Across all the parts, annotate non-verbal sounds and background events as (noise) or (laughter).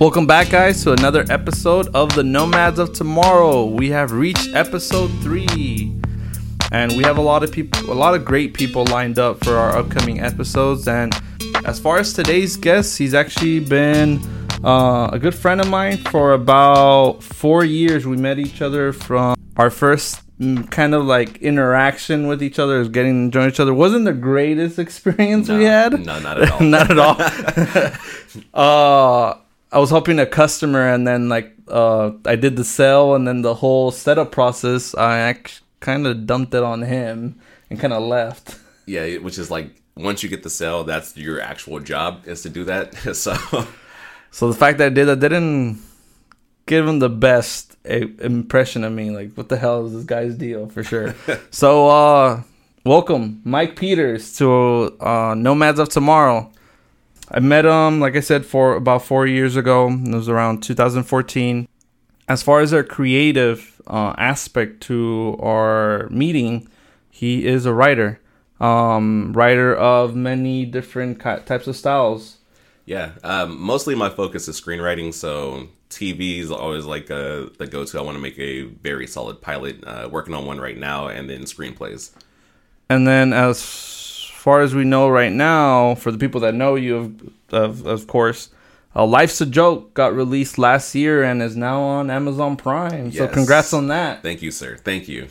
Welcome back, guys, to another episode of the Nomads of Tomorrow. We have reached episode three, and we have a lot of people, a lot of great people lined up for our upcoming episodes. And as far as today's guest, he's actually been uh, a good friend of mine for about four years. We met each other from our first mm, kind of like interaction with each other, is getting to know each other. Wasn't the greatest (laughs) experience we had. no, not at all. (laughs) not at all. (laughs) uh, I was helping a customer, and then like uh, I did the sale, and then the whole setup process, I act- kind of dumped it on him and kind of left. Yeah, which is like once you get the sale, that's your actual job is to do that. (laughs) So So the fact that I did that didn't give him the best a- impression of me. Like, what the hell is this guy's deal for sure? (laughs) so, uh, welcome, Mike Peters, to uh, Nomads of Tomorrow. I met him, like I said, for about four years ago. It was around 2014. As far as our creative uh, aspect to our meeting, he is a writer, um, writer of many different types of styles. yeah, um, mostly my focus is screenwriting. So TV is always like uh, the go-to. I want to make a very solid pilot. Uh, working on one right now, and then screenplays. And then, as far as we know right now, for the people that know you, of of, of course, uh, Life's a Joke got released last year and is now on Amazon Prime. So, congrats on that. Thank you, sir. Thank you.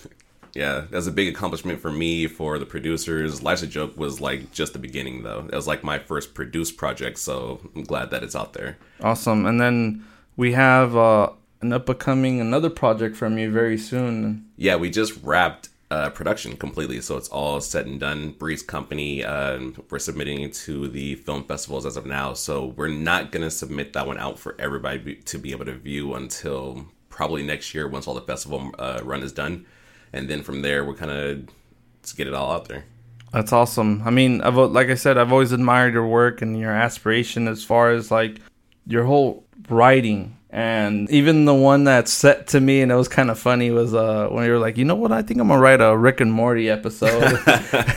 Yeah, that's a big accomplishment for me, for the producers. Life's a Joke was like just the beginning, though. It was like my first produced project, so I'm glad that it's out there. Awesome. And then we have uh, an up and coming another project from you very soon. Yeah, we just wrapped uh, production completely, so it's all set and done. Bree's Company, uh, we're submitting to the film festivals as of now, so we're not gonna submit that one out for everybody to be able to view until probably next year once all the festival uh, run is done, and then from there we're kind of to get it all out there. That's awesome. I mean, I've like I said, I've always admired your work and your aspiration as far as like your whole writing. And even the one that set to me and it was kind of funny was uh when you were like, you know what, I think I'm gonna write a Rick and Morty episode. (laughs) (laughs)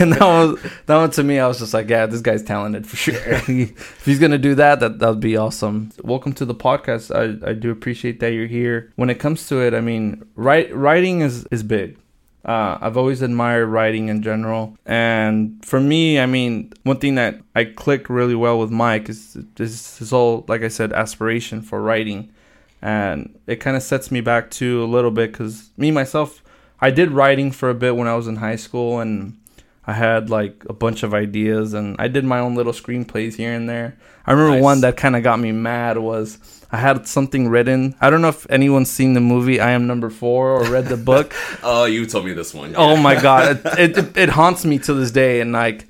and that was that one to me, I was just like, yeah, this guy's talented for sure. (laughs) if he's gonna do that, that that'd be awesome. Welcome to the podcast. I, I do appreciate that you're here. When it comes to it, I mean, write writing is is big. Uh, I've always admired writing in general, and for me, I mean, one thing that I click really well with Mike is this is his whole, like I said, aspiration for writing, and it kind of sets me back to a little bit because me myself, I did writing for a bit when I was in high school, and I had like a bunch of ideas, and I did my own little screenplays here and there. I remember Nice. one that kind of got me mad was I had something written. I don't know if anyone's seen the movie I Am Number Four or read the book. (laughs) Oh, you told me this one. Oh yeah. my god, (laughs) it, it it haunts me to this day. And like,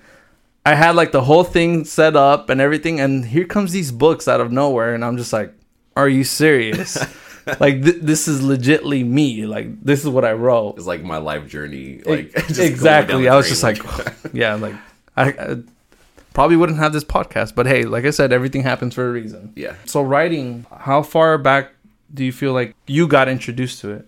I had like the whole thing set up and everything, and here comes these books out of nowhere, and I'm just like, are you serious? (laughs) like th- this is legitly me. Like this is what I wrote. It's like my life journey. Like (laughs) just exactly. I was just like, (laughs) yeah, like I, I probably wouldn't have this podcast, but hey, like I said, everything happens for a reason. yeah. So writing, how far back do you feel like you got introduced to it?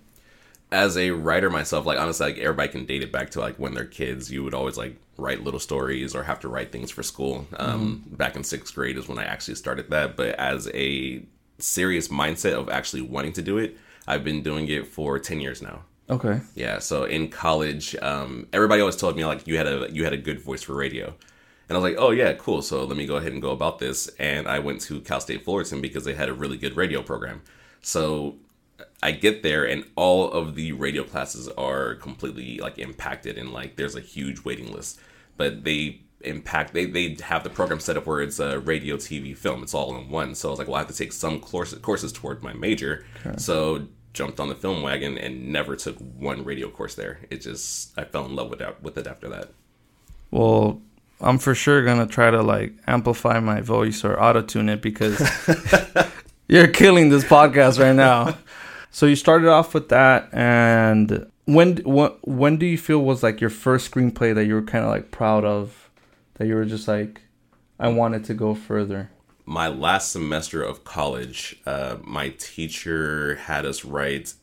as a writer myself, like honestly, like everybody can date it back to like when they're kids. You would always like write little stories or have to write things for school. Um, Back in sixth grade is when I actually started that. But as a serious mindset of actually wanting to do it, I've been doing it for ten years now. Okay. Yeah. So in college, um, everybody always told me like you had a you had a good voice for radio. And I was like, oh yeah, cool. So let me go ahead and go about this. And I went to Cal State Fullerton because they had a really good radio program. So I get there and all of the radio classes are completely like impacted and like there's a huge waiting list. But they impact they, they have the program set up where it's a radio, TV, film. It's all in one. So I was like, well I have to take some courses courses toward my major. So jumped on the film wagon and never took one radio course there. It just I fell in love with that with it after that. Well, I'm for sure gonna try to like amplify my voice or auto tune it because (laughs) you're killing this podcast right now. So you started off with that, and when when when do you feel was like your first screenplay that you were kind of like proud of, that you were just like, I wanted to go further. my last semester of college, uh, my teacher had us write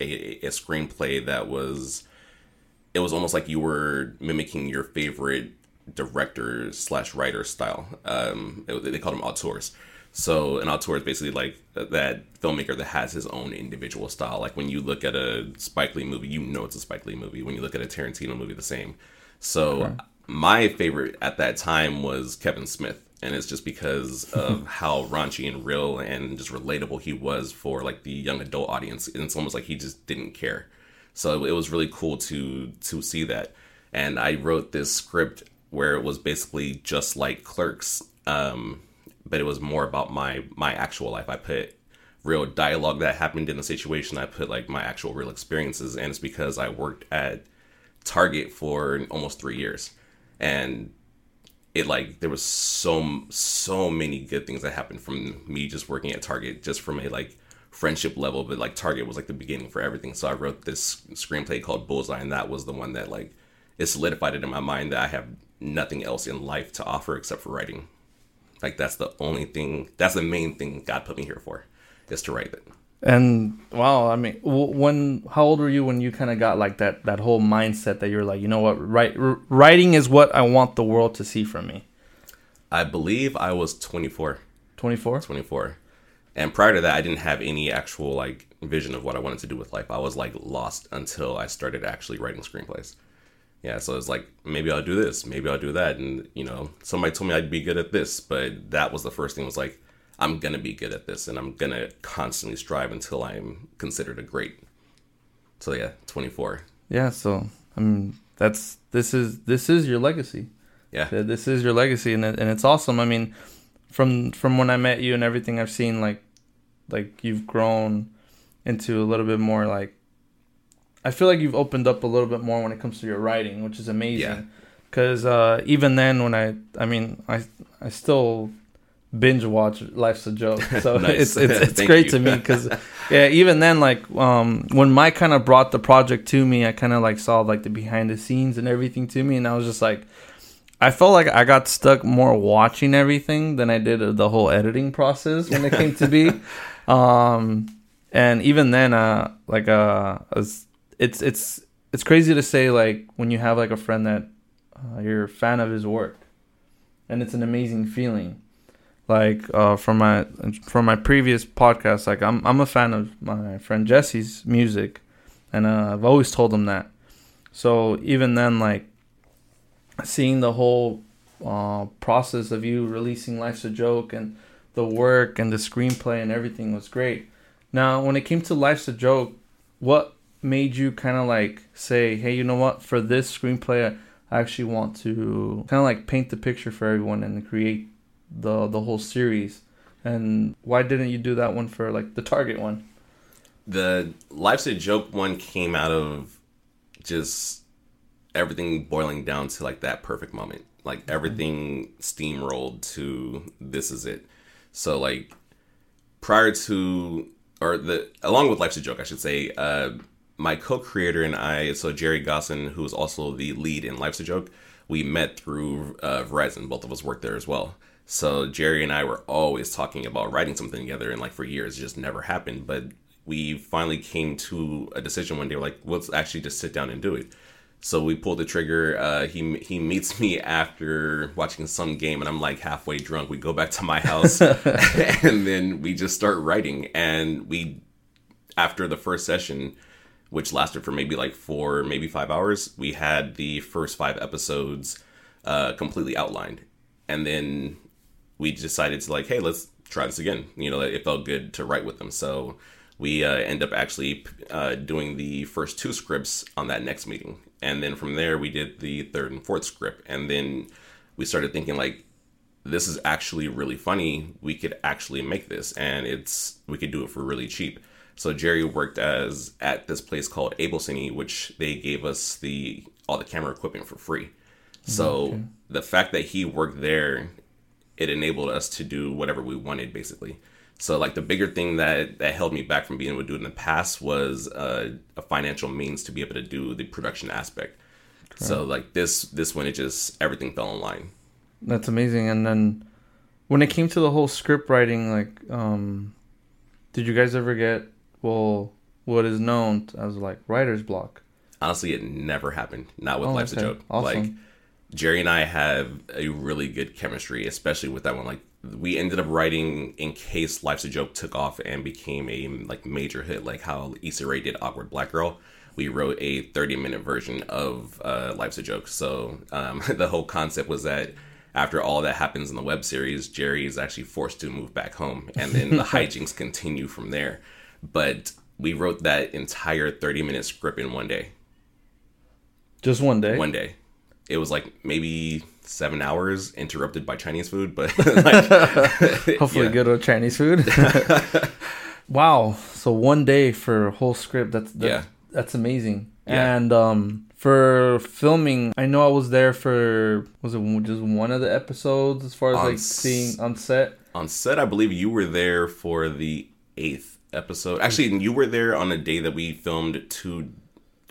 a, a screenplay that was, it was almost like you were mimicking your favorite director slash writer style. Um, they called them auteurs. So an auteur is basically like that filmmaker that has his own individual style. Like when you look at a Spike Lee movie, you know it's a Spike Lee movie. When you look at a Tarantino movie, the same. So okay. My favorite at that time was Kevin Smith. And it's just because (laughs) of how raunchy and real and just relatable he was for like the young adult audience. And it's almost like he just didn't care. So it was really cool to to see that. And I wrote this script where it was basically just like Clerks, um, but it was more about my my actual life. I put real dialogue that happened in the situation. I put like my actual real experiences, and it's because I worked at Target for almost three years, and it like there was so so many good things that happened from me just working at Target, just from a like friendship level, but like Target was like the beginning for everything. So I wrote this screenplay called Bullseye, and that was the one that like it solidified it in my mind that I have nothing else in life to offer except for writing. Like that's the only thing. That's the main thing God put me here for, is to write it. And wow, I mean, when how old were you when you kind of got like that that whole mindset that you're like, you know what, write, writing is what I want the world to see from me. I believe I was 24. 24. 24. And prior to that, I didn't have any actual like vision of what I wanted to do with life. I was like lost until I started actually writing screenplays. Yeah, so it's like maybe I'll do this, maybe I'll do that, and you know, somebody told me I'd be good at this, but that was the first thing was like I'm gonna be good at this, and I'm gonna constantly strive until I'm considered a great. So yeah, 24. Yeah, so I mean that's this is this is your legacy. Yeah, this is your legacy, and and it's awesome. I mean, from from when I met you and everything I've seen, like like you've grown into a little bit more like I feel like you've opened up a little bit more when it comes to your writing, which is amazing. Yeah. Because uh, even then, when I, I mean, I, I still binge watch Life's a Joke, (laughs) so nice. it's it's, it's (laughs) great to me because (laughs) yeah, even then, like um, when Mike kind of brought the project to me, I kind of like saw like the behind the scenes and everything to me, and I was just like, I felt like I got stuck more watching everything than I did the whole editing process when it came to be. Um, and even then, uh, like, uh, it's it's it's crazy to say like when you have like a friend that uh, you're a fan of his work, and it's an amazing feeling. Like uh, from my from my previous podcast, like I'm I'm a fan of my friend Jesse's music, and uh, I've always told him that. So even then, like seeing the whole uh, process of you releasing Life's a Joke and the work and the screenplay and everything was great. Now, when it came to Life's a Joke, what made you kind of like say, hey, you know what? For this screenplay, I actually want to kind of like paint the picture for everyone and create the the whole series. And why didn't you do that one for like the Target one? The Life's a Joke one came out of just everything boiling down to like that perfect moment. Like everything steamrolled to this is it. So like prior to or the along with Life's a Joke, I should say, uh, my co-creator and I, so Jerry Gosson, who is also the lead in Life's a Joke, we met through uh, Verizon. Both of us worked there as well. So Jerry and I were always talking about writing something together, and like for years, it just never happened. But we finally came to a decision one day. Like, let's actually just sit down and do it. So we pulled the trigger. Uh, he he meets me after watching some game, and I'm like halfway drunk. We go back to my house, (laughs) (laughs) and then we just start writing. And we, after the first session, which lasted for maybe like four, maybe five hours, we had the first five episodes uh, completely outlined, and then we decided to like, hey, let's try this again. You know, it felt good to write with them, so we uh, end up actually uh, doing the first two scripts on that next meeting. And then from there we did the third and fourth script. And then we started thinking like this is actually really funny. We could actually make this and it's we could do it for really cheap. So jerry worked as at this place called AbleCine which they gave us the all the camera equipment for free. So okay. the fact that he worked there it enabled us to do whatever we wanted basically so like the bigger thing that that held me back from being able to do it in the past was uh, a financial means to be able to do the production aspect. Correct. So like this this one it just everything fell in line. That's amazing. And then when it came to the whole script writing, like, um, did you guys ever get well what is known as like writer's block? Honestly, it never happened. Not with oh, Life's okay. a Joke. Awesome. Like Jerry and I have a really good chemistry, especially with that one. Like we ended up writing in case Life's a Joke took off and became a like major hit, like how Issa Rae did Awkward Black Girl. We wrote a 30 minute version of uh, Life's a Joke. So um, (laughs) the whole concept was that after all that happens in the web series, Jerry is actually forced to move back home, and then the (laughs) hijinks continue from there. But we wrote that entire 30 minute script in one day. Just one day. One day. It was like maybe seven hours interrupted by Chinese food, but (laughs) like, (laughs) Hopefully, yeah. good old Chinese food. (laughs) wow. So one day for a whole script. That's, that's Yeah. That's amazing. Yeah. And um, for filming, I know I was there for was it just one of the episodes as far as On like seeing on set. on set, I believe you were there for the eighth episode. Actually, you were there on a day that we filmed two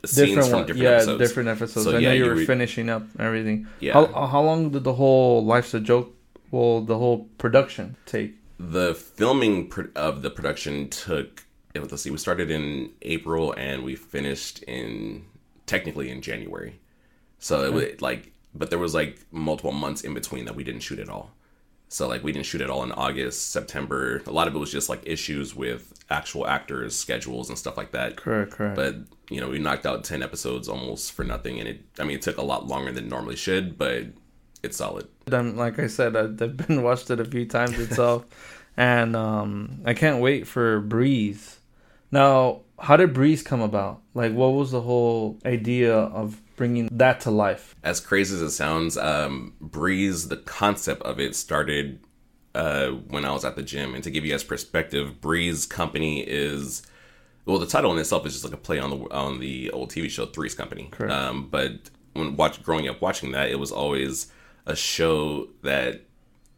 scenes Different from different yeah, episodes. different episodes. So, I know you you were re- finishing up everything. Yeah. How how long did the whole Life's a Joke? Well, the whole production take. the filming pr- of the production took eh, let's see we started in april and we finished in technically in january so it was like but there was like multiple months in between that we didn't shoot at all so like we didn't shoot at all in august september a lot of it was just like issues with actual actors schedules and stuff like that Correct, correct. but you know we knocked out 10 episodes almost for nothing and it i mean it took a lot longer than normally should but it's solid I'm, like I said, I've I've been (laughs) watched it a few times itself, (laughs) and um, I can't wait for Breeze. Now, how did Breeze come about? Like, what was the whole idea of bringing that to life? as crazy as it sounds, um, Breeze, the concept of it started uh, when I was at the gym. And to give you guys perspective, Bree's Company is well, the title in itself is just like a play on the on the old TV show Three's Company. Correct. Um, but when watch growing up watching that, it was always a show that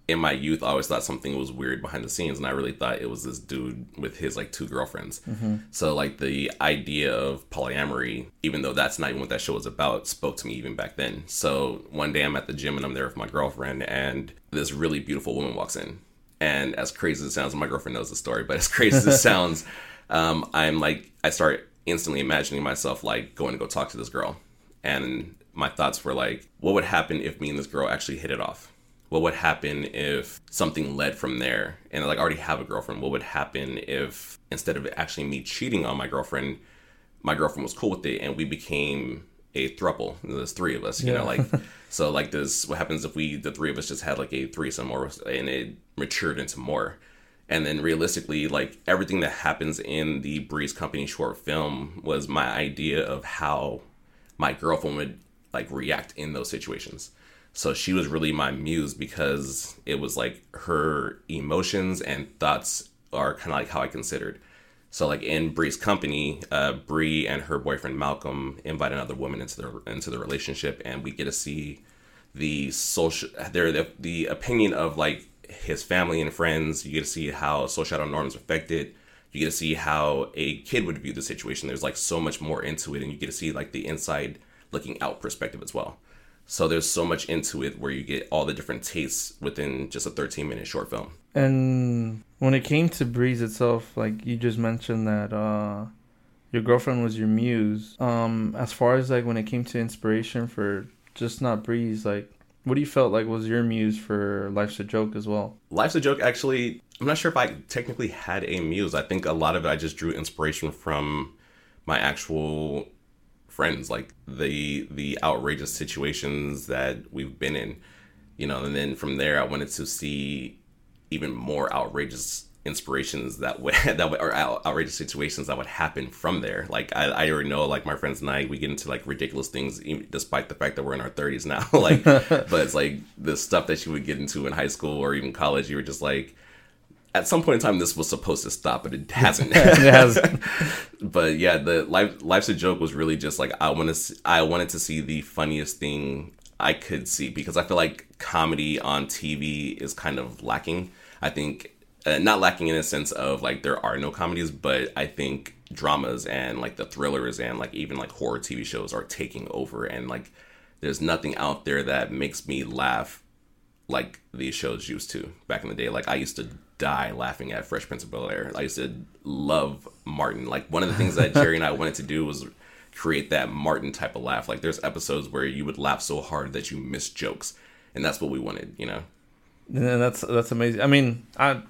in my youth I always thought something was weird behind the scenes, and I really thought it was this dude with his like two girlfriends. So like the idea of polyamory, even though that's not even what that show was about, spoke to me even back then. So one day I'm at the gym and I'm there with my girlfriend, and this really beautiful woman walks in. And as crazy as it sounds, my girlfriend knows the story, but as crazy as it (laughs) sounds, um, I'm like, I start instantly imagining myself like going to go talk to this girl. And my thoughts were like, what would happen if me and this girl actually hit it off? What would happen if something led from there? And like, I already have a girlfriend. What would happen if instead of actually me cheating on my girlfriend, my girlfriend was cool with it and we became a thruple. There's three of us, you know, like (laughs) so like this what happens if we the three of us just had like a threesome or and it matured into more. And then realistically, like everything that happens in the Bree's Company short film was my idea of how my girlfriend would like react in those situations. So she was really my muse because it was like her emotions and thoughts are kind of like how I considered. So like in Bree's company, uh, Bree and her boyfriend Malcolm invite another woman into their into the relationship, and we get to see the social their the, the opinion of like his family and friends. You get to see how social norms affected. You get to see how a kid would view the situation. There's like so much more into it, and you get to see like the inside looking out perspective as well. So there's so much into it where you get all the different tastes within just a 13 minute short film. And when it came to Breeze itself, like you just mentioned that uh, your girlfriend was your muse. Um, as far as like when it came to inspiration for just not Breeze, like what do you felt like was your muse for Life's a Joke as well? Life's a joke. Actually, I'm not sure if I technically had a muse. I think a lot of it I just drew inspiration from my actual friends, like the the outrageous situations that we've been in, you know. And then from there, I wanted to see even more outrageous inspirations that would (laughs) that would, or out, outrageous situations that would happen from there. Like I, I already know, like my friends and I, we get into like ridiculous things, even despite the fact that we're in our 30s now. (laughs) like, (laughs) but it's like the stuff that you would get into in high school or even college. You were just like, at some point in time, this was supposed to stop, but it hasn't. It has. but yeah, the life life's a joke was really just like I want to I wanted to see the funniest thing I could see because I feel like comedy on TV is kind of lacking. I think uh, not lacking in a sense of like there are no comedies, but I think dramas and like the thrillers and like even like horror TV shows are taking over and like there's nothing out there that makes me laugh like these shows used to back in the day. Like I used to die laughing at Fresh Prince of Bel Air. I used to love Martin. Like one of the things that (laughs) Jerry and I wanted to do was create that Martin type of laugh. Like there's episodes where you would laugh so hard that you miss jokes, and that's what we wanted, you know. Yeah, that's that's amazing. I mean, I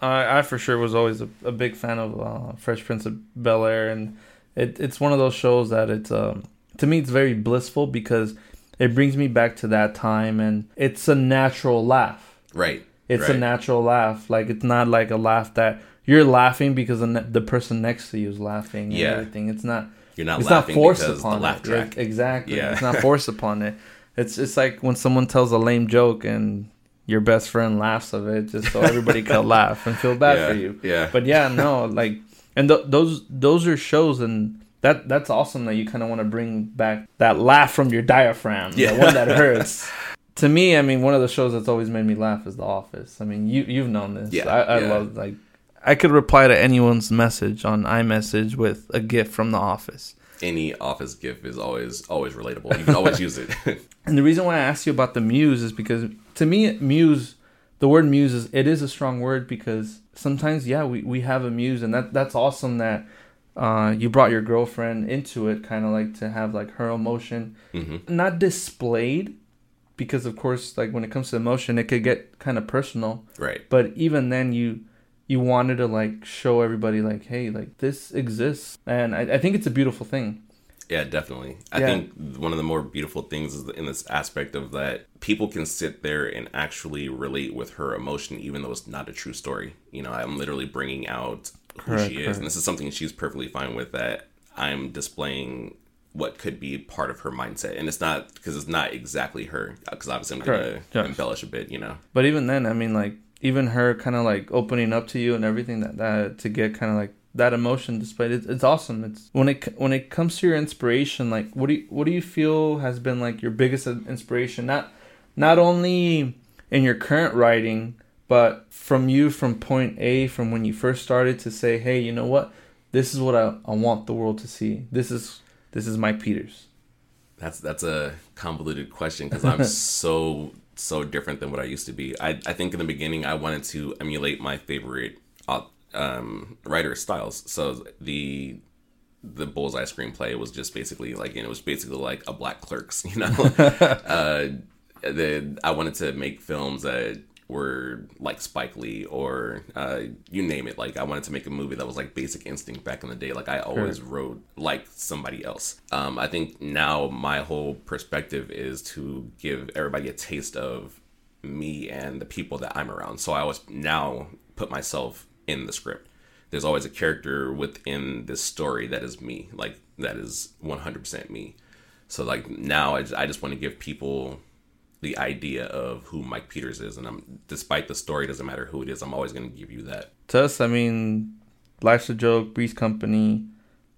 I, I for sure was always a, a big fan of uh, Fresh Prince of Bel Air, and it, it's one of those shows that it's um, to me it's very blissful because it brings me back to that time, and it's a natural laugh. Right. It's right. a natural laugh. Like it's not like a laugh that you're laughing because the, ne- the person next to you is laughing. And Yeah. everything. It's not. You're not it's not forced because upon the laugh it. track. Yeah, exactly. Yeah. It's not forced upon it. It's it's like when someone tells a lame joke and your best friend laughs of it, just so everybody can (laughs) laugh and feel bad yeah. for you. Yeah. But yeah, no, like, and th- those those are shows, and that that's awesome that you kind of want to bring back that laugh from your diaphragm, Yeah. the one that (laughs) hurts. to me, I mean, one of the shows that's always made me laugh is The Office. I mean, you you've known this. Yeah, I, I yeah. love like. I could reply to anyone's message on iMessage with a gift from The Office. Any office gif is always always relatable. You can always (laughs) use it. (laughs) And the reason why I asked you about the muse is because to me, muse, the word muse is it is a strong word because sometimes, yeah, we, we have a muse, and that that's awesome that uh, you brought your girlfriend into it, kind of like to have like her emotion hmm not displayed, because of course, like when it comes to emotion, it could get kind of personal. Right. But even then, you you wanted to like show everybody like, hey, like this exists, and I, I think it's a beautiful thing. Yeah, definitely. I Yeah. think one of the more beautiful things is in this aspect of that people can sit there and actually relate with her emotion, even though it's not a true story. You know, I'm literally bringing out who Correct, she is, correct. and this is something she's perfectly fine with. That I'm displaying what could be part of her mindset, and it's not because it's not exactly her. Because obviously, I'm gonna Correct, embellish a bit. You know. But even then, I mean, like even her kind of like opening up to you and everything that that to get kind of like that emotion displayed. It's, it's awesome. It's when it when it comes to your inspiration, like what do you what do you feel has been like your biggest inspiration? Not not only in your current writing, but from you from point A, from when you first started to say, hey, you know what, this is what I, I want the world to see. This is this is Mike Peters. That's that's a convoluted question because (laughs) I'm so so different than what I used to be. I I think in the beginning I wanted to emulate my favorite uh, um, writer styles. So the the bullseye screenplay was just basically like you know it was basically like a Black Clerks. (laughs) You know, (laughs) uh, the I wanted to make films that were like Spike Lee or uh, you name it. Like I wanted to make a movie that was like Basic Instinct back in the day. Like I always wrote like somebody else. Um, I think now my whole perspective is to give everybody a taste of me and the people that I'm around. So I always now put myself in the script. There's always a character within this story that is me, like that is 100% me. So like now I just, I just want to give people the idea of who Mike Peters is, and I'm despite the story doesn't matter who it is, I'm always going to give you that. To us, I mean, Life's a Joke, Bree's Company.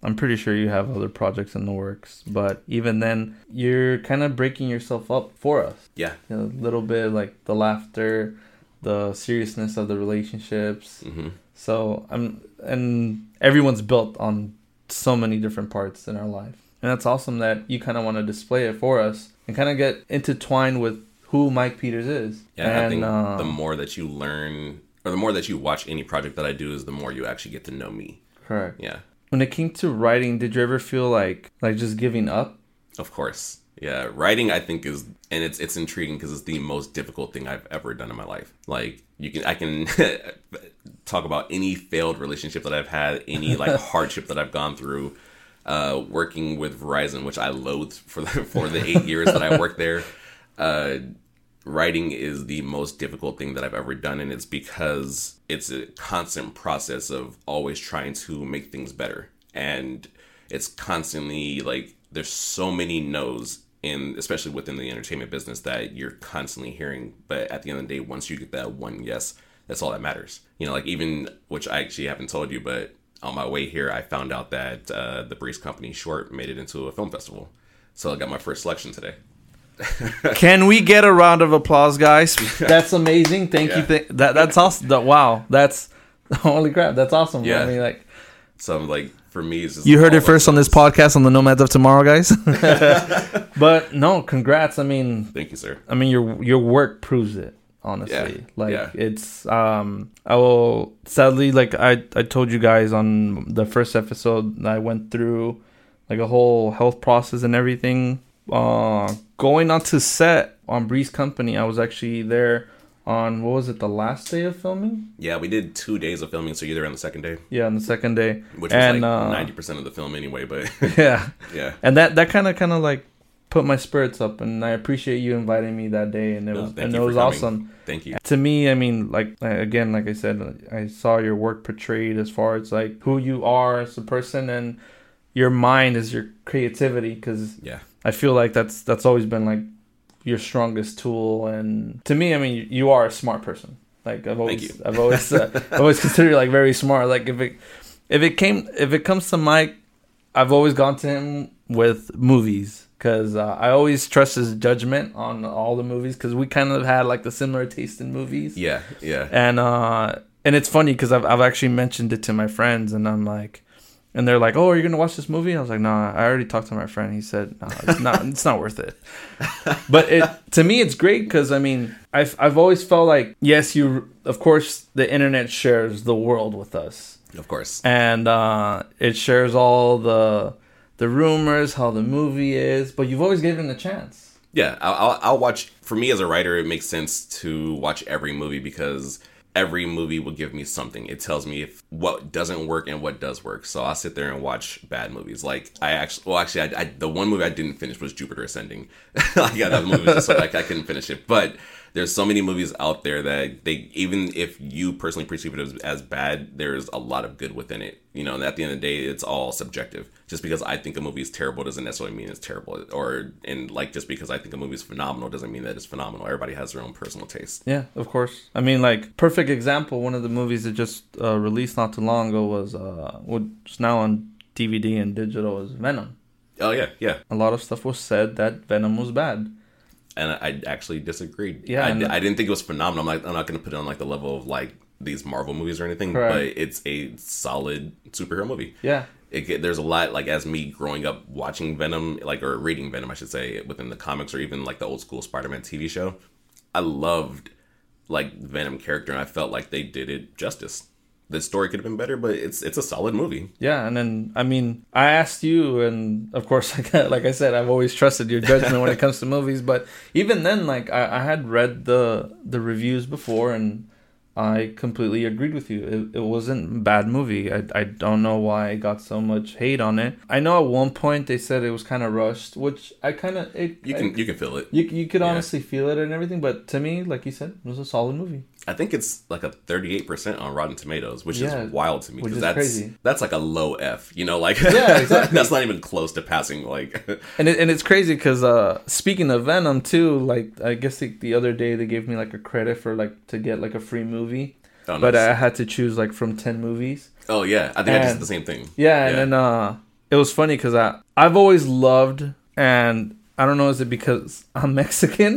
I'm pretty sure you have other projects in the works, but even then, you're kind of breaking yourself up for us. Yeah, You know, a little bit like the laughter, the seriousness of the relationships. hmm So I'm, and everyone's built on so many different parts in our life, and that's awesome that you kind of want to display it for us and kind of get intertwined with who Mike Peters is. yeah. and, I think the um, more that you learn, or the more that you watch any project that I do, is the more you actually get to know me. correct. Yeah, When it came to writing, did you ever feel like like just giving up? of course. Yeah, writing I think is and it's it's intriguing because it's the most difficult thing I've ever done in my life. Like you can I can (laughs) talk about any failed relationship that I've had, any like (laughs) hardship that I've gone through. Uh, working with Verizon, which I loathed for the for the eight years that I worked there. (laughs) Uh, writing is the most difficult thing that I've ever done, and it's because it's a constant process of always trying to make things better, and it's constantly like there's so many no's in especially within the entertainment business that you're constantly hearing. But at the end of the day once you get that one yes that's all that matters. You know like even which i actually haven't told you but on my way here i found out that uh, the bree's company short made it into a film festival so i got my first selection today (laughs) Can we get a round of applause, guys? (laughs) That's amazing. Thank you. Th- that that's awesome. That, wow, that's (laughs) holy crap. That's awesome. Yeah. I mean, like so I'm like for me you heard it first on this podcast on the Nomads of Tomorrow, guys. but no, congrats. I mean, thank you sir I mean your your work proves it. Honestly, Yeah, like yeah. it's um. I will sadly like I I told you guys on the first episode I went through like a whole health process and everything. Uh, going onto set on Bree's Company, I was actually there on what was it the last day of filming? Yeah, we did two days of filming, so you're there on the second day, Yeah, on the second day, which and was like uh, ninety percent of the film anyway. But (laughs) yeah, yeah, and that that kind of kind of like put my spirits up, and I appreciate you inviting me that day, and it No, was and it was coming. awesome. thank you. to me i mean like uh, again like i said i saw your work portrayed as far as like who you are as a person and your mind is your creativity because Yeah, i feel like that's that's always been like your strongest tool and to me i mean you, are a smart person like i've always you. i've always uh, (laughs) i've always considered like very smart like if it if it came if it comes to mike i've always gone to him with movies because uh, i always trust his judgment on all the movies because we kind of had like the similar taste in movies. Yeah, yeah. and uh and it's funny because I've, I've actually mentioned it to my friends and i'm like and they're like oh are you gonna watch this movie? I was like nah i already talked to my friend. He said no it's not (laughs) it's not worth it. But it to me it's great because i mean I've, I've always felt like yes you of course the internet shares the world with us. Of course. and uh it shares all the the rumors how the movie is but you've always given a chance Yeah, I'll, I'll, watch. For me as a writer, it makes sense to watch every movie because every movie will give me something. It tells me if what doesn't work and what does work. So I'll sit there and watch bad movies. Like I actually, well, actually, I, I, the one movie I didn't finish was Jupiter Ascending. (laughs) like yeah, that movie just so like I couldn't finish it. But there's so many movies out there that they even if you personally perceive it as, as bad, there's a lot of good within it. You know, and at the end of the day, it's all subjective. Just because I think a movie is terrible doesn't necessarily mean it's terrible. Or and like just because I think a movie is phenomenal doesn't mean that it's phenomenal. Everybody has their own personal taste. Yeah, of course. I mean, like perfect example. One of the movies that just uh, released not too long ago was uh, what's now on DVD and digital is Venom. Oh yeah, yeah. A lot of stuff was said that Venom was bad. And I actually disagreed. Yeah, I, and- I didn't think it was phenomenal. I'm like I'm not going to put it on like the level of like these Marvel movies or anything, Correct. but it's a solid superhero movie. Yeah, it, there's a lot like as me growing up watching Venom, like or reading Venom, I should say, within the comics or even like the old school Spider-Man TV show. I loved like Venom character, and I felt like they did it justice. The story could have been better, but it's it's a solid movie. yeah. And then I mean, I asked you, and of course, (laughs) like, like I said, I've always trusted your judgment when it comes to movies. But even then, like I, I had read the the reviews before, and I completely agreed with you. It, it wasn't a bad movie. I, I don't know why it got so much hate on it. I know at one point they said it was kind of rushed, which I kind of You can you can feel it. you you could Yeah. honestly feel it and everything. But to me, like you said, it was a solid movie. I think it's like a 38% on Rotten Tomatoes, which Yeah, is wild to me because that's crazy. that's like a low F, you know, like Yeah, (laughs) exactly. that's not even close to passing like (laughs) And it, and it's crazy because uh, speaking of Venom too, like I guess the, the other day they gave me like a credit for like to get like a free movie, oh, but. I had to choose like from ten movies. oh yeah, I think I just did the same thing. Yeah, and then uh, it was funny because I I've always loved and I don't know is it because I'm (laughs) Mexican,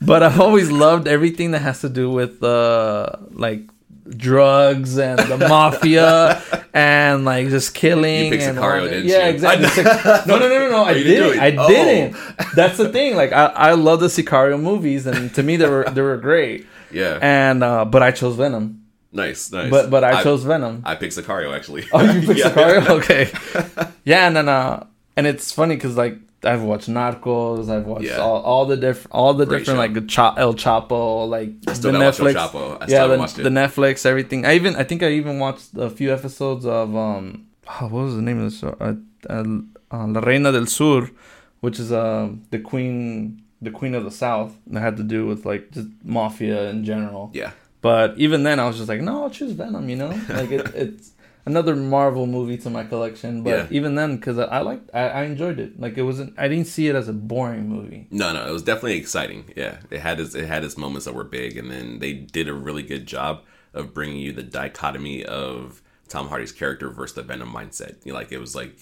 but I've always loved everything that has to do with uh like drugs and the (laughs) mafia and like just killing You picked and Sicario, didn't yeah you? exactly (laughs) no no no no no I didn't do didn't? I Oh. didn't that's the thing like I I love the Sicario movies and to me they were they were great Yeah, and uh but I chose Venom nice, nice. but but I chose Venom I picked Sicario actually. Oh, you picked. Sicario? Okay. yeah, and then uh, and it's funny because like I've watched Narcos, I've watched Yeah. all, all the different all the Great different show. like the Cha- El Chapo, like the Netflix. El Chapo. Yeah, the, the Netflix, everything. I even I think I even watched a few episodes of um, oh, what was the name of the show? Uh, uh, uh, La Reina del Sur, which is uh, the queen, the queen of the South. That had to do with like just mafia in general. yeah, But even then, I was just like, no, I'll choose Venom. You know, (laughs) like it, it's another Marvel movie to my collection. But Yeah. even then, because I, I liked, I, I enjoyed it. Like it wasn't, I didn't see it as a boring movie. no, no, it was definitely exciting. Yeah, it had its it had its moments that were big, and then they did a really good job of bringing you the dichotomy of Tom Hardy's character versus the Venom mindset. You know, like it was like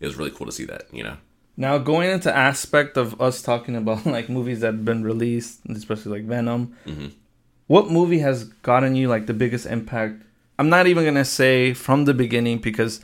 it was really cool to see that. You know, Now going into aspect of us talking about (laughs) like movies that have been released, especially like Venom. Mhm. What movie has gotten you like the biggest impact? I'm not even gonna say from the beginning because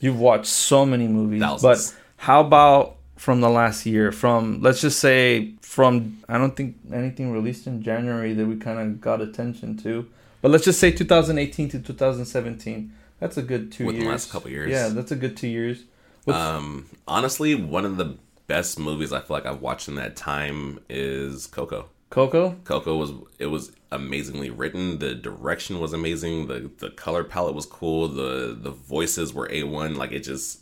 you've watched so many movies. Thousands. But how about from the last year? From let's just say from I don't think anything released in January that we kind of got attention to. But let's just say 2018 to 2017. That's a good two Within years. the last couple years. Yeah, that's a good two years. Um, honestly, one of the best movies I feel like I've watched in that time is Coco. Coco. Coco was it was amazingly written. The direction was amazing. The the color palette was cool. The the voices were a one. Like it just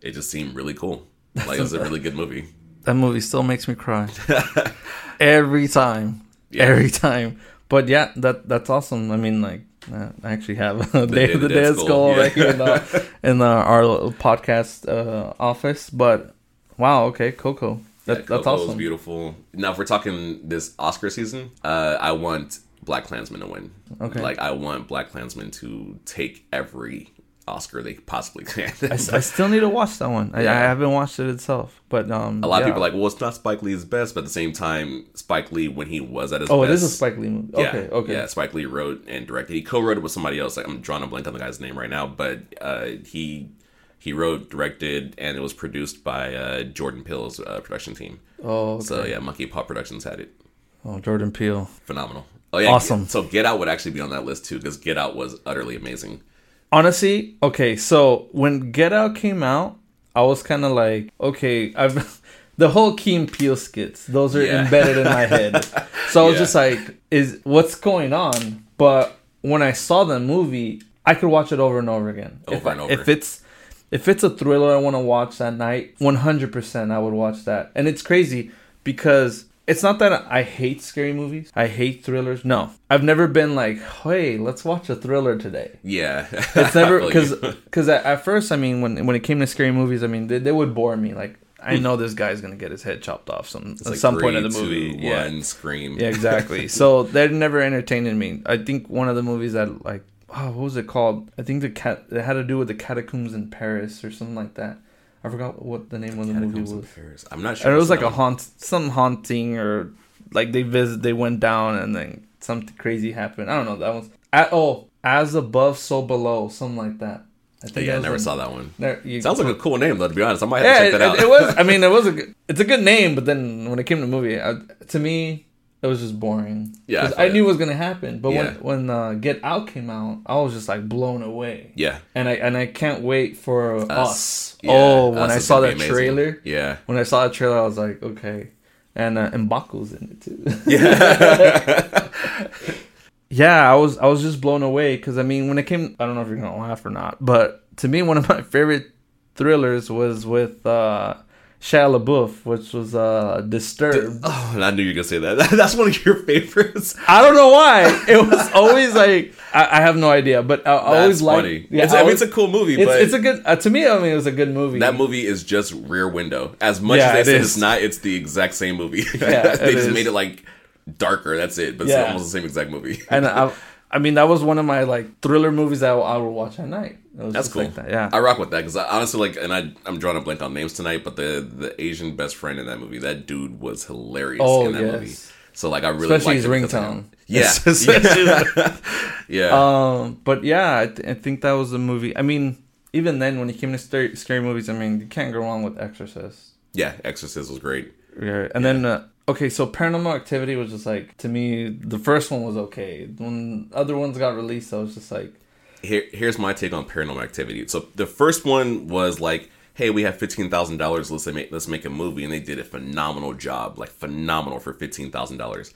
it just seemed really cool. Like it was a really good movie. (laughs) That movie still makes me cry (laughs) every time. Yeah. Every time. But yeah, that that's awesome. I mean, like uh, I actually have (laughs) Day, Day of the Dead Skull yeah. right here in, the, in the, our podcast uh, office. But wow, okay, Coco. That, that's Coco was awesome. beautiful. Now, if we're talking this Oscar season, uh, I want BlacKkKlansman to win. Okay. Like I want BlacKkKlansman to take every Oscar they possibly can. I still need to watch that one. I, I haven't watched it itself, but um, a lot yeah. of people are like, well, it's not Spike Lee's best, but at the same time, Spike Lee when he was at his Oh, best, it is a Spike Lee movie. Yeah, Okay, okay. Yeah, Spike Lee wrote and directed. He co-wrote it with somebody else. Like, I'm drawing a blank on the guy's name right now, but uh, he he wrote, directed, and it was produced by uh, Jordan Peele's uh, production team. Oh, okay. So yeah, Monkeypaw Productions had it. oh, Jordan Peele. Phenomenal. Oh yeah, Awesome. So Get Out would actually be on that list too, because Get Out was utterly amazing. Honestly, okay, so when Get Out came out, I was kind of like, okay, I've (laughs) the whole Key and Peele skits; those are Yeah. embedded in my head. So I was Yeah. just like, is what's going on? But when I saw the movie, I could watch it over and over again. if, Over and over. If it's if it's a thriller I want to watch that night, one hundred percent I would watch that. And it's crazy because it's not that I hate scary movies. I hate thrillers. No, I've never been like, hey, let's watch a thriller today. Yeah, It's (laughs) never because because at, at first I mean when when it came to scary movies I mean they, they would bore me like I hmm. know this guy's gonna get his head chopped off some It's at like some point in the movie two, yeah one, scream. yeah exactly (laughs) so they're never entertaining me I think one of the movies that like oh, what was it called I think the cat it had to do with the catacombs in Paris or something like that I forgot what the name of the movie was in Paris. I'm not sure. it was like a haunt some haunting or like they visit they went down and then something crazy happened I don't know that was at, oh as above so below something like that I think Yeah, I never the- saw that one. there, you, Sounds like a cool name though. To be honest, I might have yeah, to it, check that out. it, it was. I mean, it was a. (laughs) It's a good name, but then when it came to the movie, I, to me, it was just boring. Yeah, I I, knew it was gonna happen, but Yeah. when when uh, Get Out came out, I was just like blown away, yeah. and I and I can't wait for us. Us. Yeah, oh, when Us I saw that trailer, Yeah. when I saw that trailer, I was like, okay, and uh, M'Baku's in it too. Yeah. (laughs) yeah, I was I was just blown away because I mean, when it came, I don't know if you're gonna laugh or not, but to me, one of my favorite thrillers was with uh, Shia LaBeouf, which was uh, Disturbia. oh, and I knew you were gonna say that. (laughs) That's one of your favorites. I don't know why. (laughs) It was always like I, I have no idea, but I, I always like. Yeah, it's, I I mean, it's a cool movie, it's, but it's a good. Uh, to me, I mean, it was a good movie. that movie is just Rear Window. As much Yeah, as they it said is. it's not, it's the exact same movie. (laughs) Yeah, they just is. made it like darker. That's it, but Yeah. it's almost the same exact movie. and I, I mean, that was one of my like thriller movies that I, would watch at night. It was That's cool. Like that. Yeah. I rock with that because honestly, like, and I, I'm drawing a blank on names tonight, but the the Asian best friend in that movie, that dude was hilarious Oh, in that yes. movie. So like, I really Especially his it because of ringtone. Yeah, (laughs) (laughs) yeah. Um, but yeah, I, th- I think that was the movie. I mean, even then, when it came to scary, scary movies, I mean, you can't go wrong with Exorcist. yeah. Exorcist was great. Yeah. And then, uh, okay, so Paranormal Activity was just like to me, the first one was okay. When other ones got released, I was just like, Here, here's my take on Paranormal Activity. So the first one was like, hey, we have fifteen thousand dollars. Let's make let's make a movie, and they did a phenomenal job, like phenomenal for fifteen thousand dollars.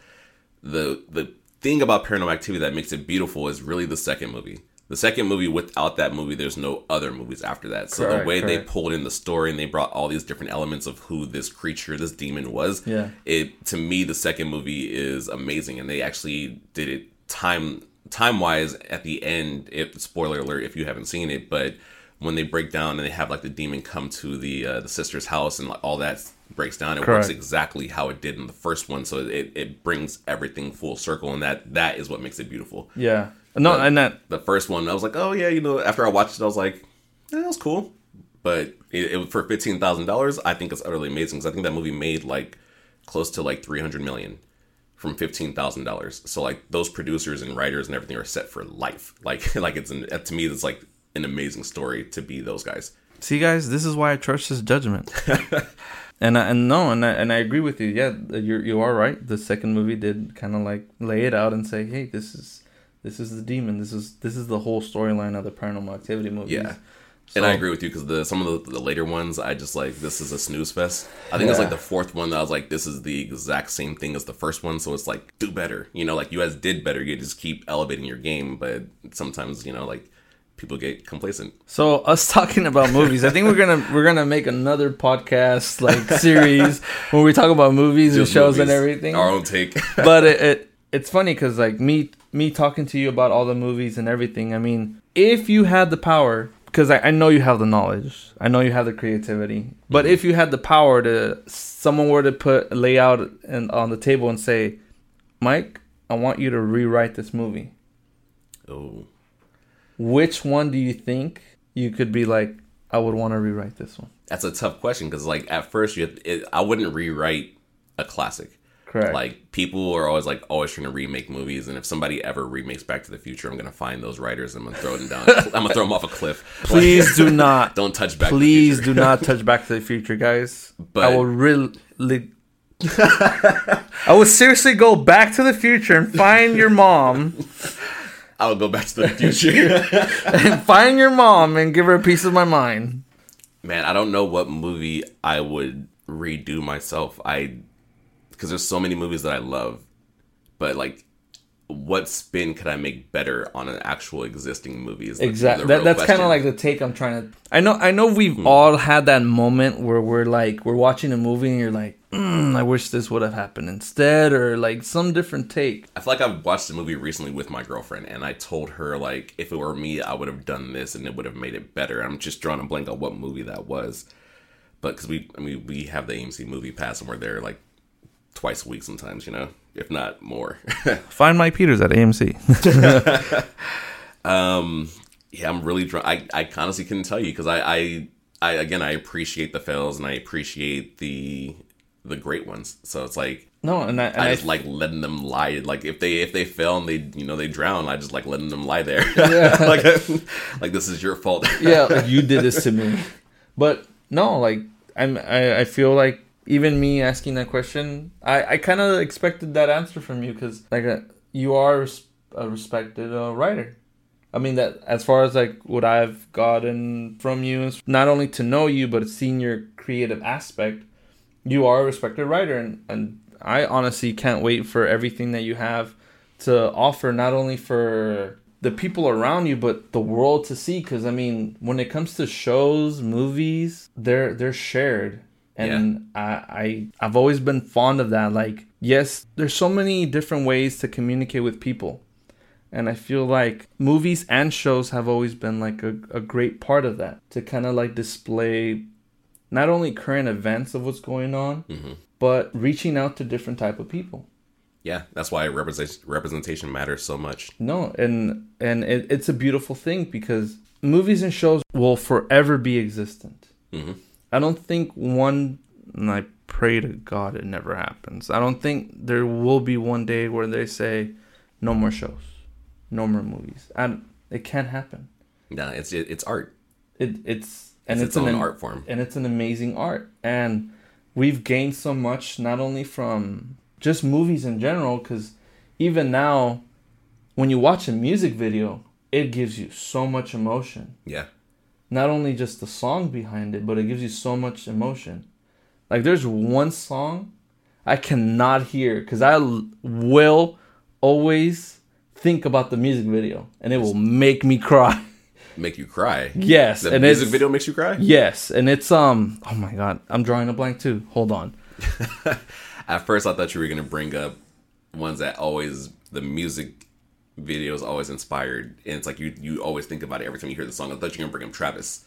The the thing about Paranormal Activity that makes it beautiful is really the second movie. The second movie, without that movie, there's no other movies after that. So Correct, the way correct. they pulled in the story and they brought all these different elements of who this creature, this demon was, Yeah. it to me the second movie is amazing, and they actually did it time time wise at the end. If spoiler alert if you haven't seen it, but when they break down and they have like the demon come to the uh, the sister's house and like all that breaks down, it Correct. works exactly how it did in the first one. So it, it brings everything full circle, and that that is what makes it beautiful. yeah. No, and that, the first one, I was like, oh yeah, you know. After I watched it, I was like, eh, that was cool. But it, it for fifteen thousand dollars, I think it's utterly amazing because I think that movie made like close to like three hundred million from fifteen thousand dollars. So like those producers and writers and everything are set for life. (laughs) Like like it's an, to me, it's like an amazing story to be those guys. see, guys, this is why I trust his judgment. (laughs) and I, and no, and I, and I agree with you. Yeah, you you are right. The second movie did kind of like lay it out and say, hey, this is this is the demon. This is this is the whole storyline of the Paranormal Activity movies. Yeah. And I agree with you because the some of the, the later ones, I just like this is a snooze fest. I think it's like the fourth one that I was like, this is the exact same thing as the first one, so it's like do better. You know, like you guys did better. You just keep elevating your game, but sometimes you know, like people get complacent. So us (laughs) talking about movies, I think we're gonna we're gonna make another podcast like series (laughs) where we talk about movies and Just shows and everything. Our own take. but it, it it's funny because like me me talking to you about all the movies and everything. I mean, if you had the power, because I, I know you have the knowledge, I know you have the creativity. But if you had the power to, someone were to put lay out and on the table and say, Mike, I want you to rewrite this movie. oh, Which one do you think you could be like? I would want to rewrite this one. that's a tough question because like at first you, it, I wouldn't rewrite a classic. Correct. Like people are always like always trying to remake movies, and if somebody ever remakes Back to the Future, I'm gonna find those writers and I'm gonna throw them down. (laughs) I'm gonna throw them off a cliff. please do not. (laughs) Don't touch Back. Please to the do not (laughs) touch Back to the Future, guys. But- I will really. I would seriously go back to the future and find your mom I will go Back to the Future. and find your mom and give her a piece of my mind. Man, I don't know what movie I would redo myself. I because there's so many movies that I love, but like, what spin could I make better on an actual existing movie? Is Exactly. the That, that's kind of like the take I'm trying to. I know. I know. We've all had that moment where we're like, we're watching a movie and you're like, mm, I wish this would have happened instead, or like some different take. I feel like I've watched a movie recently with my girlfriend, and I told her like, if it were me, I would have done this, and it would have made it better. I'm just drawing a blank on what movie that was, but because we, I mean, we have the AMC Movie Pass, and we're there like twice a week sometimes, you know, if not more. (laughs) Find Mike Peters at AMC. (laughs) um, yeah, I'm really drunk. I, I honestly couldn't tell you because I, I, I, again, I appreciate the fails and I appreciate the the great ones. So it's like no, and I, and I I, just like letting them lie. Like if they if they fail and they you know they drown, I just like letting them lie there. (laughs) like like this is your fault. yeah, like you did this to me. But no, like I'm, I, I feel like even me asking that question, I, I kind of expected that answer from you because like uh you are a respected uh, writer. I mean that as far as like what I've gotten from you not only to know you but seeing your creative aspect, you are a respected writer and and I honestly can't wait for everything that you have to offer not only for the people around you but the world to see because i mean when it comes to shows movies they're they're shared and I, I i've always been fond of that like yes there's so many different ways to communicate with people and i feel like movies and shows have always been like a, a great part of that to kind of like display not only current events of what's going on but reaching out to different type of people yeah, that's why representation representation matters so much. No, and and it, it's a beautiful thing because movies and shows will forever be existent. Mhm. I don't think one, and I pray to God it never happens. I don't think there will be one day where they say, "No more shows, no more movies." And it can't happen. No, it's it, it's art. It it's and It's it's, its an art form. and it's an amazing art and we've gained so much not only from just movies in general because even now when you watch a music video it gives you so much emotion Yeah, not only just the song behind it but it gives you so much emotion like there's one song i cannot hear because i l- will always think about the music video and it will make me cry (laughs) make you cry. yes The and music video makes you cry. Yes, and it's um. Oh my god, I'm drawing a blank too. Hold on. (laughs) At first, I thought you were gonna bring up ones that always the music videos always inspired, and it's like you you always think about it every time you hear the song. I thought you were gonna bring up Travis.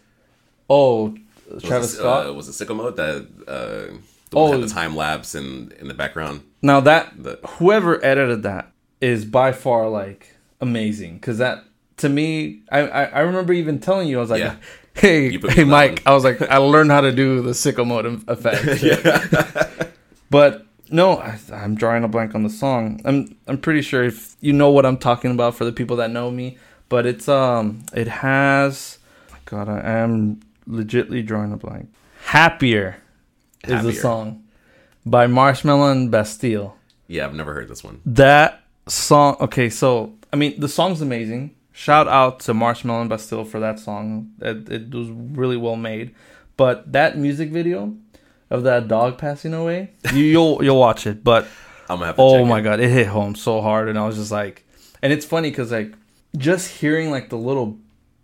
Oh, Was Travis it, Scott. uh, was it Sicko Mode that uh, the one that Oh. had the time lapse in in the background? now that The- whoever edited that is by far like amazing because that to me, I, I I remember even telling you I was like, Yeah. (laughs) hey You put me hey Mike, I was like I learned how to do the sicko mode effect. (laughs) but no, I, I'm drawing a blank on the song. I'm I'm pretty sure if you know what I'm talking about for the people that know me. But it's um it has God I am legitly drawing a blank. Happier, is the song by Marshmello and Bastille. Yeah, I've never heard this one. That song okay, so I mean the song's amazing. Shout out to Marshmello and Bastille for that song. It, it was really well made. But that music video of that dog passing away, you, you'll you'll watch it. But I'm gonna have to oh check my it. god, it hit home so hard, and I was just like, and it's funny because like just hearing like the little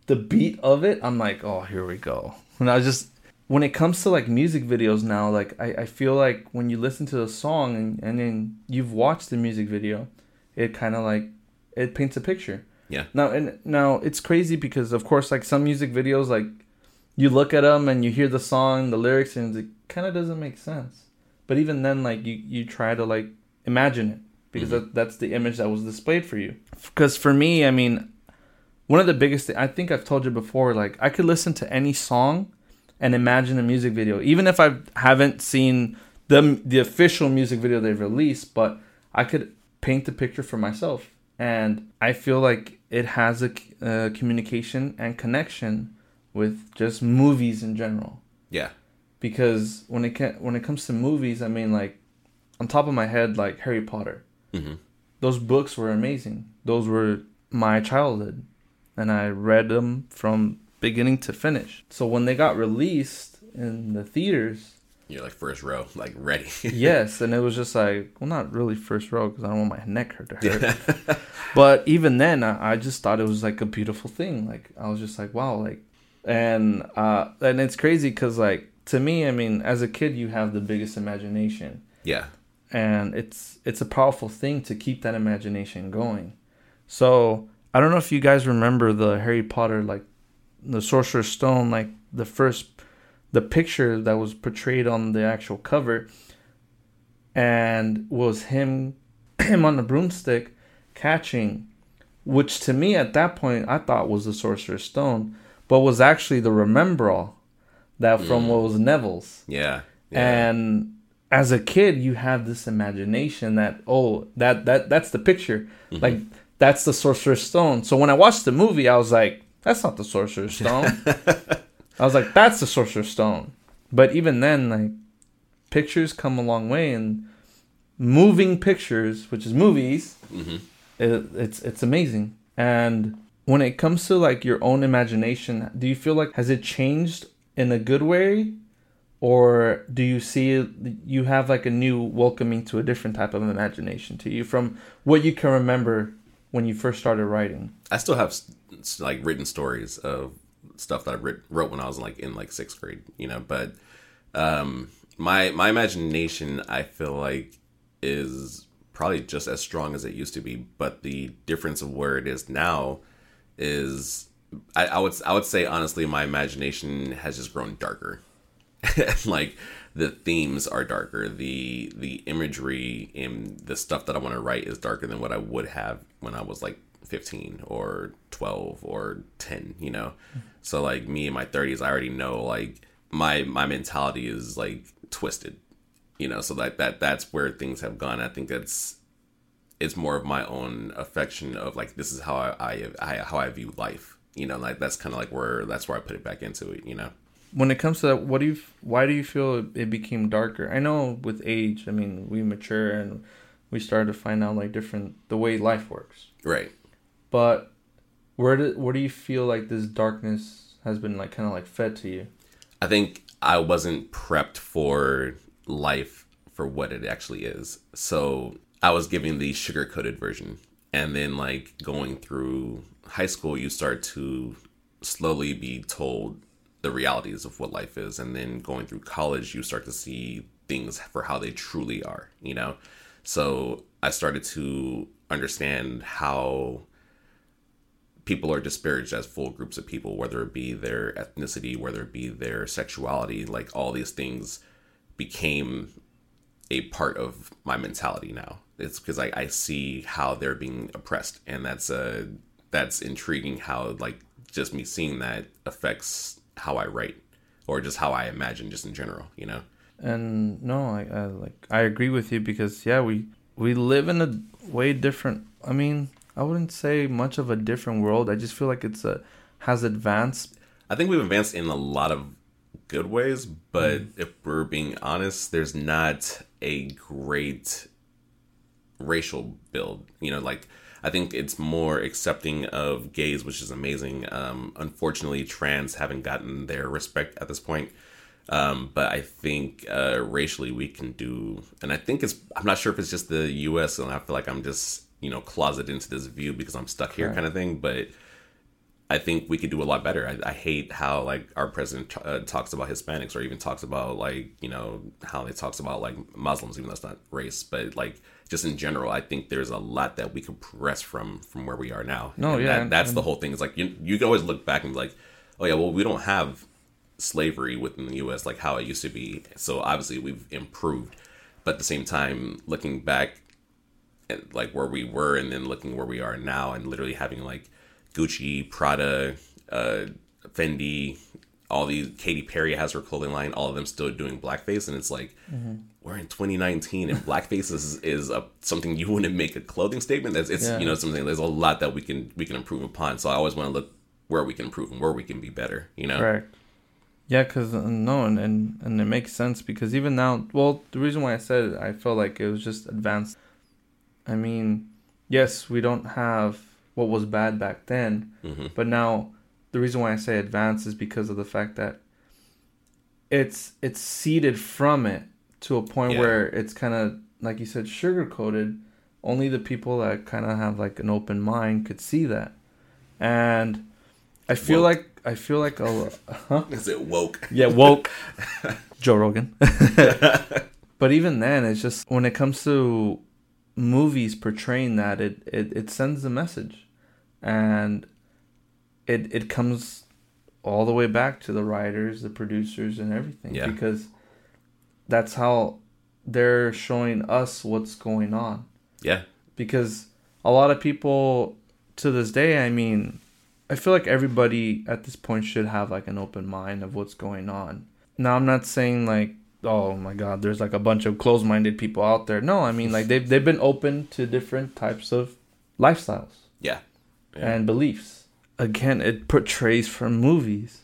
the beat of it, I'm like, oh, here we go. And I was just when it comes to like music videos now, like I, I feel like when you listen to the song and, and then you've watched the music video, it kind of like it paints a picture. Yeah. Now and now it's crazy because of course like some music videos like you look at them and you hear the song, the lyrics, and it kind of doesn't make sense. But even then, like you you try to like imagine it because that, that's the image that was displayed for you. Because for me, I mean, one of the biggest I think I've told you before, like I could listen to any song and imagine a music video, even if I haven't seen the the official music video they've released, but I could paint the picture for myself. And I feel like it has a uh, communication and connection with just movies in general. Yeah. Because when it ca- when it comes to movies, I mean, like on top of my head, like Harry Potter hmm those books were amazing. Those were my childhood, and I read them from beginning to finish. So when they got released in the theaters, You're like first row, like ready. (laughs) yes, and it was just like, well, not really first row because I don't want my neck hurt to hurt. (laughs) but even then, I, I just thought it was like a beautiful thing. Like I was just like, wow, like, and uh, and it's crazy because like to me, I mean, as a kid, you have the biggest imagination yeah. and it's it's a powerful thing to keep that imagination going. So I don't know if you guys remember the Harry Potter like the Sorcerer's Stone like the first the picture that was portrayed on the actual cover and was him (clears throat) him on the broomstick catching which to me at that point I thought was the Sorcerer's Stone but was actually the Remembrall that from what was Neville's. Yeah. Yeah. and as a kid you have this imagination that oh that that that's the picture. Like that's the sorcerer's stone. So when i watched the movie i was like that's not the sorcerer's stone. (laughs) I was like that's the sorcerer's stone. But even then like pictures come a long way and moving pictures which is movies Mhm. it, it's it's amazing. And when it comes to like your own imagination do you feel like has it changed in a good way or do you see you have like a new welcoming to a different type of imagination to you from what you can remember when you first started writing I still have like written stories of stuff that I writ- wrote when I was like in like sixth grade, you know. But um, my my imagination, I feel like, is probably just as strong as it used to be. But the difference of where it is now is, I, I would I would say honestly, my imagination has just grown darker. (laughs) like the themes are darker. The the imagery and the stuff that i want to write is darker than what i would have when i was like 15 or 12 or 10 you know? Mm-hmm. So like me in my 30s i already know like my my mentality is like twisted you know? So that that that's where things have gone. I think that's it's more of my own affection of like this is how i i, I how i view life you know like that's kind of like where that's where i put it back into it you know? When it comes to that what do you why do you feel it became darker? I know with age i mean we mature and we start to find out like different the way life works. Right. But where do where do you feel like this darkness has been like kind of like fed to you? I think I wasn't prepped for life for what it actually is. So I was giving the sugar coated version. And then, like, going through high school, you start to slowly be told the realities of what life is. And then going through college, you start to see things for how they truly are, you know? So I started to understand how people are disparaged as full groups of people, whether it be their ethnicity, whether it be their sexuality, like all these things became a part of my mentality now. It's because I, I see how they're being oppressed, and that's a that's intriguing. How like just me seeing that affects how I write, or just how I imagine, just in general. You know. and no I, I like i agree with you because yeah we we live in a way different i mean i wouldn't say much of a different world i just feel like it's a has advanced I think we've advanced in a lot of good ways, but mm-hmm. if we're being honest, there's not a great racial build. You know, like I think it's more accepting of gays, which is amazing. Um, unfortunately, trans haven't gotten their respect at this point. Um, but I think uh, racially we can do, and I think it's. I'm not sure if it's just the U.S. and I feel like I'm just you know closeted into this view because I'm stuck here, Right. kind of thing. But I think we could do a lot better. I, I hate how like our president uh, talks about Hispanics or even talks about like you know how he talks about like Muslims, even though that's not race, but like just in general, I think there's a lot that we could progress from from where we are now. No, And yeah, that, that's and- the whole thing. It's like you you can always look back and be like, oh yeah, well we don't have slavery within the U.S. like how it used to be. So obviously we've improved, but at the same time, looking back at like where we were and then looking where we are now and literally having like Gucci, Prada, uh, Fendi, all these Katy Perry has her clothing line, all of them still doing blackface, and it's like we're in 2019 and blackface is is a, something you wouldn't make a clothing statement. That's it's Yeah. you know something. There's a lot that we can we can improve upon. So I always want to look where we can improve and where we can be better. You know, Correct. Yeah, because no, and, and and it makes sense because even now, well, the reason why I said it, I felt like it was just advanced. I mean, yes, we don't have what was bad back then, hmm but now the reason why I say advanced is because of the fact that it's it's seeded from it to a point Yeah. where it's kind of like you said sugar coated. Only the people that kind of have like an open mind could see that, and I feel Woke. like I feel like a huh? (laughs) Is it woke? Yeah, woke. (laughs) Joe Rogan. (laughs) but even then, it's just when it comes to movies portraying that, it, it, it sends a message. And it it comes all the way back to the writers, the producers, and everything. Yeah. Because that's how they're showing us what's going on. Yeah, because a lot of people to this day i mean i feel like everybody at this point should have like an open mind of what's going on. Now i'm not saying like oh my god there's like a bunch of closed-minded people out there. No i mean like they've, they've been open to different types of lifestyles. Yeah, yeah. and beliefs. Again it portrays from movies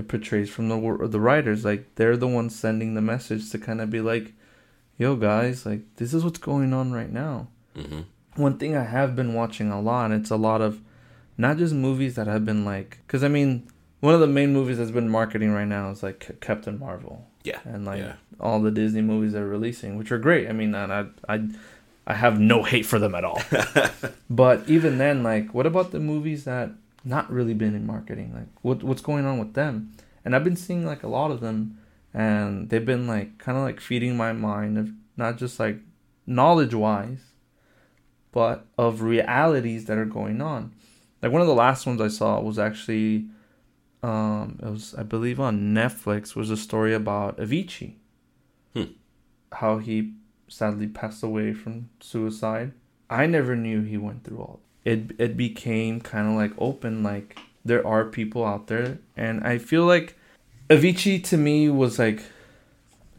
it portrays from the the writers like they're the ones sending the message to kind of be like yo guys like this is what's going on right now hmm one thing I have been watching a lot, it's a lot of not just movies that have been like, because I mean, one of the main movies that's been marketing right now is like Captain Marvel yeah, and like yeah. all the Disney movies they're releasing, which are great. I mean, and I, I, I have no hate for them at all. (laughs) but even then, like, what about the movies that not really been in marketing? Like, what what's going on with them? And I've been seeing like a lot of them, and they've been like kind of like feeding my mind of not just like knowledge wise, but of realities that are going on. Like one of the last ones I saw was actually, um, it was I believe on Netflix was a story about Avicii, Hmm. how he sadly passed away from suicide. I never knew he went through all. It it became kind of like open, like there are people out there, and I feel like Avicii to me was like,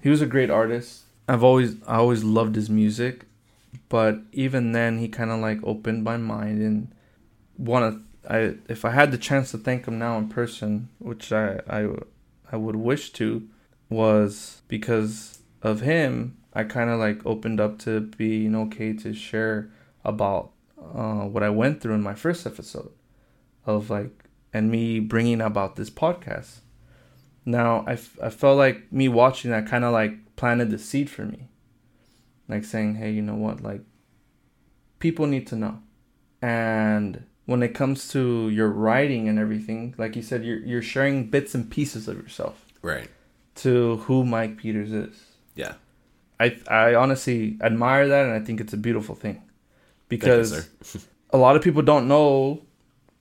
he was a great artist. I've always I always loved his music, but even then he kind of like opened my mind and want to. I if I had the chance to thank him now in person, which I I I would wish to, was because of him. I kind of like opened up to being okay to share about uh, what I went through in my first episode of like and me bringing about this podcast. Now I, f- I felt like me watching that kind of like planted the seed for me, like saying, hey, you know what, like people need to know, and when it comes to your writing and everything, like you said, you're you're sharing bits and pieces of yourself Right. to who Mike Peters is. Yeah. I I honestly admire that, and I think it's a beautiful thing You, because sir. (laughs) a lot of people don't know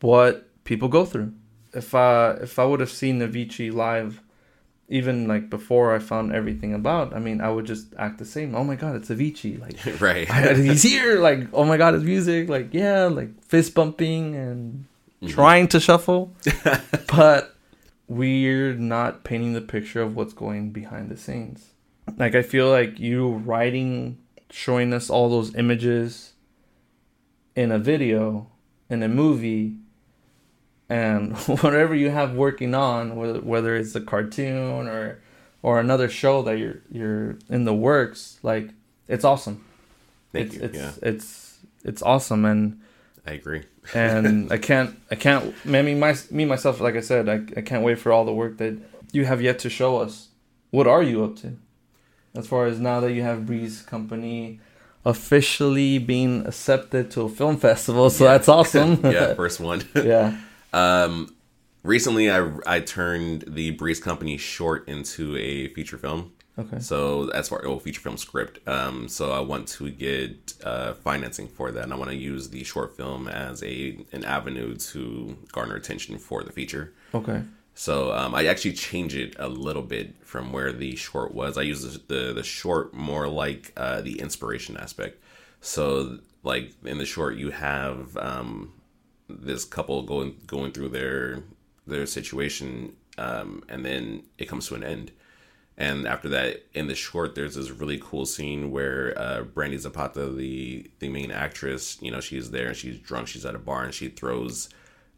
what people go through. If I if I would have seen Avicii live, even like before I found everything about, I mean, I would just act the same. Oh my God, it's Avicii! Like (laughs) right. he's here! Like oh my God, his music! Like yeah, like fist bumping and Mhm. trying to shuffle, (laughs) but we're not painting the picture of what's going behind the scenes. Like I feel like you writing, showing us all those images in a video, in a movie, and (laughs) whatever you have working on, whether whether it's a cartoon or or another show that you're you're in the works, like it's awesome Thank it's you. it's yeah. it's it's awesome and I agree. (laughs) and I can't, I can't. I mean, my me myself, like I said, I, I can't wait for all the work that you have yet to show us. What are you up to? As far as now that you have Bree's Company officially being accepted to a film festival, so Yeah. that's (laughs) awesome. yeah, first one. (laughs) yeah. Um, recently, I I turned the Bree's Company short into a feature film. Okay. So as far oh feature film script, um, so I want to get uh, financing for that, and I want to use the short film as a an avenue to garner attention for the feature. Okay. So um, I actually changed it a little bit from where the short was. I use the the, the short more like uh, the inspiration aspect. So like in the short, you have um, this couple going going through their their situation, um, and then it comes to an end. And after that, in the short, there's this really cool scene where uh, Brandy Zapata, the the main actress, you know, she's there and she's drunk. She's at a bar and she throws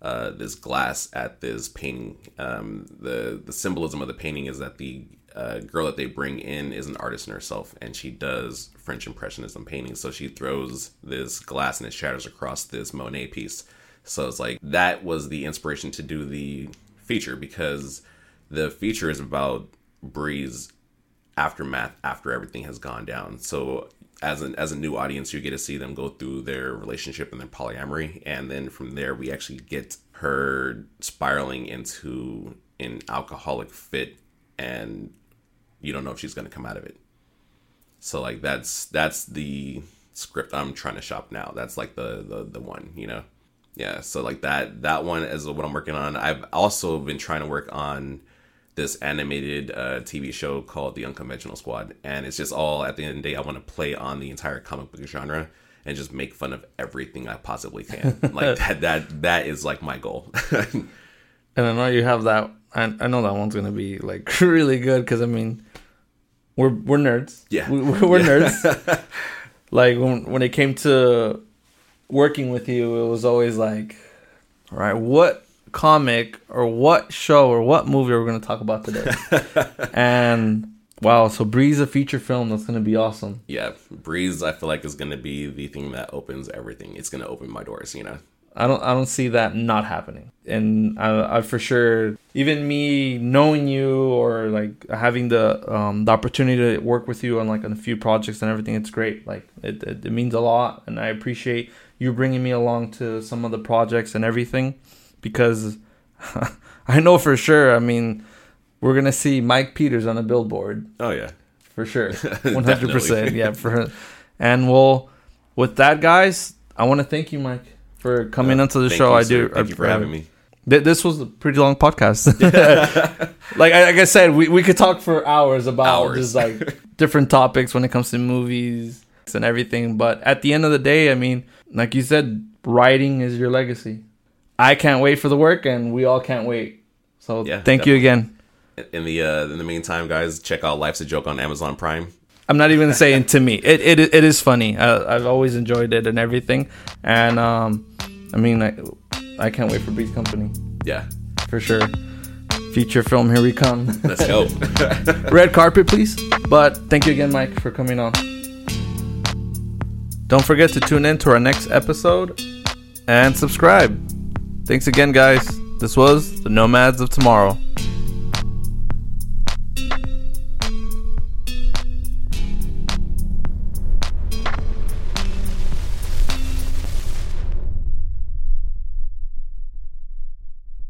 uh, this glass at this painting. Um, the the symbolism of the painting is that the uh, girl that they bring in is an artist in herself, and she does French Impressionism paintings. So she throws this glass and it shatters across this Monet piece. So it's like that was the inspiration to do the feature because the feature is about Bree's aftermath after everything has gone down. So as an as a new audience, you get to see them go through their relationship and their polyamory, and then from there we actually get her spiraling into an alcoholic fit, and you don't know if she's going to come out of it. So like that's that's the script I'm trying to shop now. That's like the the the one, you know. Yeah, so like that that one is what I'm working on. I've also been trying to work on this animated uh, TV show called The Unconventional Squad, and it's just all at the end of the day. I want to play on the entire comic book genre and just make fun of everything I possibly can. (laughs) like that that that is like my goal. (laughs) And I know you have that. I, I know that one's gonna be like (laughs) really good because I mean, we're we're nerds. Yeah. we, we're Yeah. nerds. like when when it came to working with you, it was always like, all right, what comic or what show or what movie are we gonna talk about today? (laughs) and wow, so Bree's a feature film that's gonna be awesome. yeah, Bree's. I feel like is going to be the thing that opens everything. It's going to open my doors. You know. I don't I don't see that not happening. And I, I for sure even me knowing you or like having the um the opportunity to work with you on like on a few projects and everything it's great. Like it it, it means a lot and I appreciate you bringing me along to some of the projects and everything because (laughs) I know for sure I mean we're to see Mike Peters on a billboard Oh yeah. for sure. (laughs) One hundred percent. Yeah, for and well, with that, guys, I want to thank you, Mike, for coming Uh, onto the show. you, I do. Thank you for having me. Th- This was a pretty long podcast. (laughs) like, I, like I said, we, we could talk for hours about Hours. just like different topics when it comes to movies and everything. But at the end of the day, I mean, like you said, writing is your legacy. I can't wait for the work, and we all can't wait. So Yeah, thank you again. In the uh, in the meantime, guys, check out Life's a Joke on Amazon Prime. I'm not even saying to me. It it it is funny. I, I've always enjoyed it and everything. And um, I mean, I, I can't wait for Bree's Company Yeah, for sure. Feature film, here we come. let's go. (laughs) Red carpet, please. But thank you again, Mike, for coming on. Don't forget to tune in to our next episode and subscribe. Thanks again, guys. This was the Nomads of Tomorrow.